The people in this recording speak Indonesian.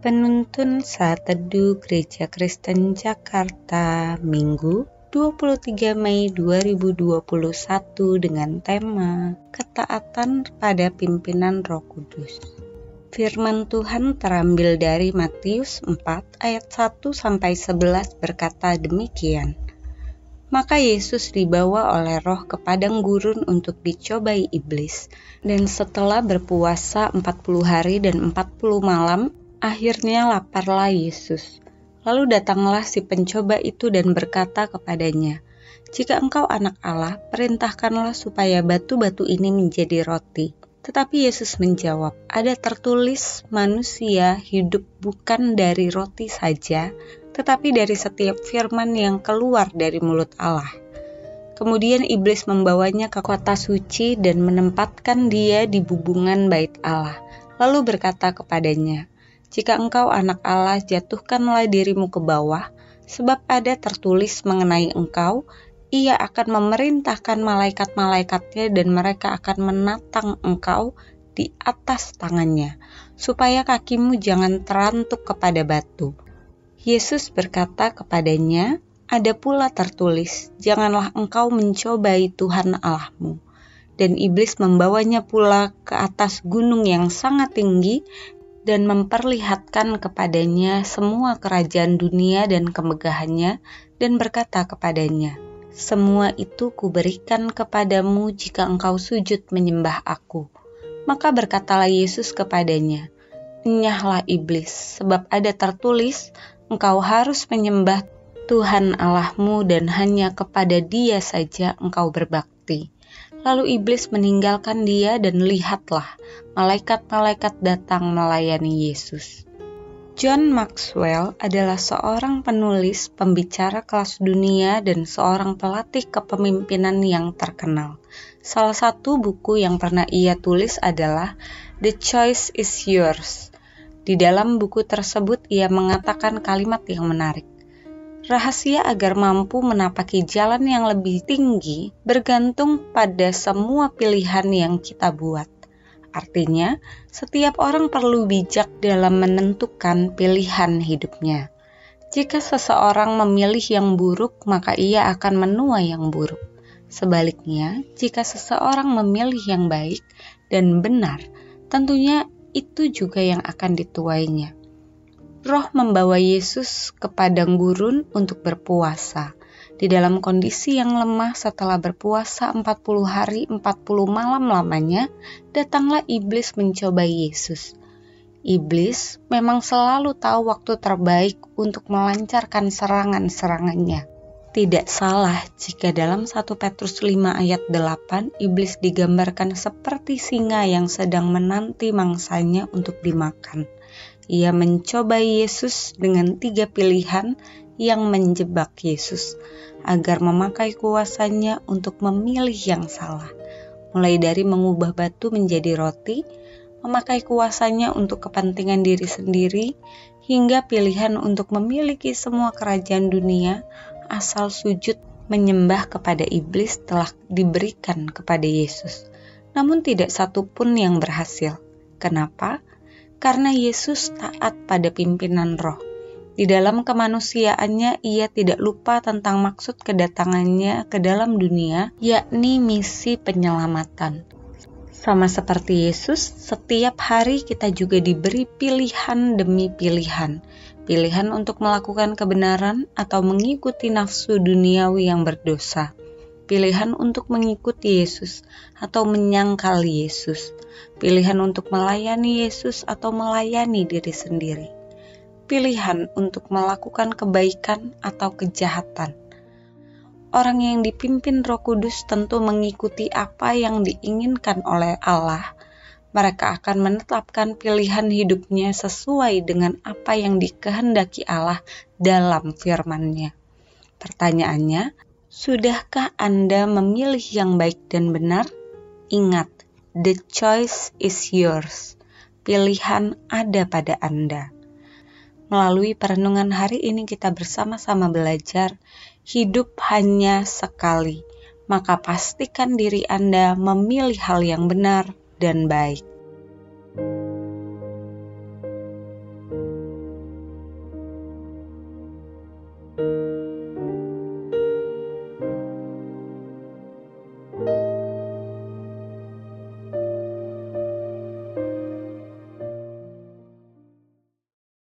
Penuntun Saat Teduh Gereja Kristen Jakarta Minggu 23 Mei 2021 dengan tema Ketaatan pada Pimpinan Roh Kudus. Firman Tuhan terambil dari Matius 4 ayat 1 sampai 11 berkata demikian. Maka Yesus dibawa oleh roh ke padang gurun untuk dicobai iblis. Dan setelah berpuasa 40 hari dan 40 malam, Akhirnya laparlah Yesus. Lalu datanglah si pencoba itu dan berkata kepadanya, "Jika engkau anak Allah, perintahkanlah supaya batu-batu ini menjadi roti." Tetapi Yesus menjawab, "Ada tertulis, manusia hidup bukan dari roti saja, tetapi dari setiap firman yang keluar dari mulut Allah." Kemudian iblis membawanya ke kota suci dan menempatkan dia di bubungan bait Allah, lalu berkata kepadanya, jika engkau anak Allah, jatuhkanlah dirimu ke bawah, sebab ada tertulis mengenai engkau, ia akan memerintahkan malaikat-malaikatnya dan mereka akan menatang engkau di atas tangannya, supaya kakimu jangan terantuk kepada batu. Yesus berkata kepadanya, ada pula tertulis, janganlah engkau mencobai Tuhan Allahmu. Dan iblis membawanya pula ke atas gunung yang sangat tinggi dan memperlihatkan kepadanya semua kerajaan dunia dan kemegahannya, dan berkata kepadanya, "Semua itu kuberikan kepadamu jika engkau sujud menyembah Aku." Maka berkatalah Yesus kepadanya, "Enyahlah iblis, sebab ada tertulis, engkau harus menyembah Tuhan Allahmu dan hanya kepada Dia saja engkau berbakti." Lalu iblis meninggalkan dia dan lihatlah, malaikat-malaikat datang melayani Yesus. John Maxwell adalah seorang penulis, pembicara kelas dunia, dan seorang pelatih kepemimpinan yang terkenal. Salah satu buku yang pernah ia tulis adalah The Choice is Yours. Di dalam buku tersebut, ia mengatakan kalimat yang menarik. Rahasia agar mampu menapaki jalan yang lebih tinggi bergantung pada semua pilihan yang kita buat. Artinya, setiap orang perlu bijak dalam menentukan pilihan hidupnya. Jika seseorang memilih yang buruk, maka ia akan menua yang buruk. Sebaliknya, jika seseorang memilih yang baik dan benar, tentunya itu juga yang akan dituainya roh membawa Yesus ke padang gurun untuk berpuasa. Di dalam kondisi yang lemah setelah berpuasa 40 hari 40 malam lamanya, datanglah iblis mencoba Yesus. Iblis memang selalu tahu waktu terbaik untuk melancarkan serangan-serangannya. Tidak salah jika dalam 1 Petrus 5 ayat 8 iblis digambarkan seperti singa yang sedang menanti mangsanya untuk dimakan. Ia mencoba Yesus dengan tiga pilihan yang menjebak Yesus agar memakai kuasanya untuk memilih yang salah. Mulai dari mengubah batu menjadi roti, memakai kuasanya untuk kepentingan diri sendiri, hingga pilihan untuk memiliki semua kerajaan dunia asal sujud menyembah kepada iblis telah diberikan kepada Yesus. Namun tidak satu pun yang berhasil. Kenapa? Karena Yesus taat pada pimpinan roh. Di dalam kemanusiaannya, ia tidak lupa tentang maksud kedatangannya ke dalam dunia, yakni misi penyelamatan. Sama seperti Yesus, setiap hari kita juga diberi pilihan demi pilihan. Pilihan untuk melakukan kebenaran atau mengikuti nafsu duniawi yang berdosa pilihan untuk mengikuti Yesus atau menyangkal Yesus, pilihan untuk melayani Yesus atau melayani diri sendiri, pilihan untuk melakukan kebaikan atau kejahatan. Orang yang dipimpin Roh Kudus tentu mengikuti apa yang diinginkan oleh Allah. Mereka akan menetapkan pilihan hidupnya sesuai dengan apa yang dikehendaki Allah dalam firman-Nya. Pertanyaannya, Sudahkah Anda memilih yang baik dan benar? Ingat, the choice is yours. Pilihan ada pada Anda. Melalui perenungan hari ini kita bersama-sama belajar hidup hanya sekali. Maka pastikan diri Anda memilih hal yang benar dan baik.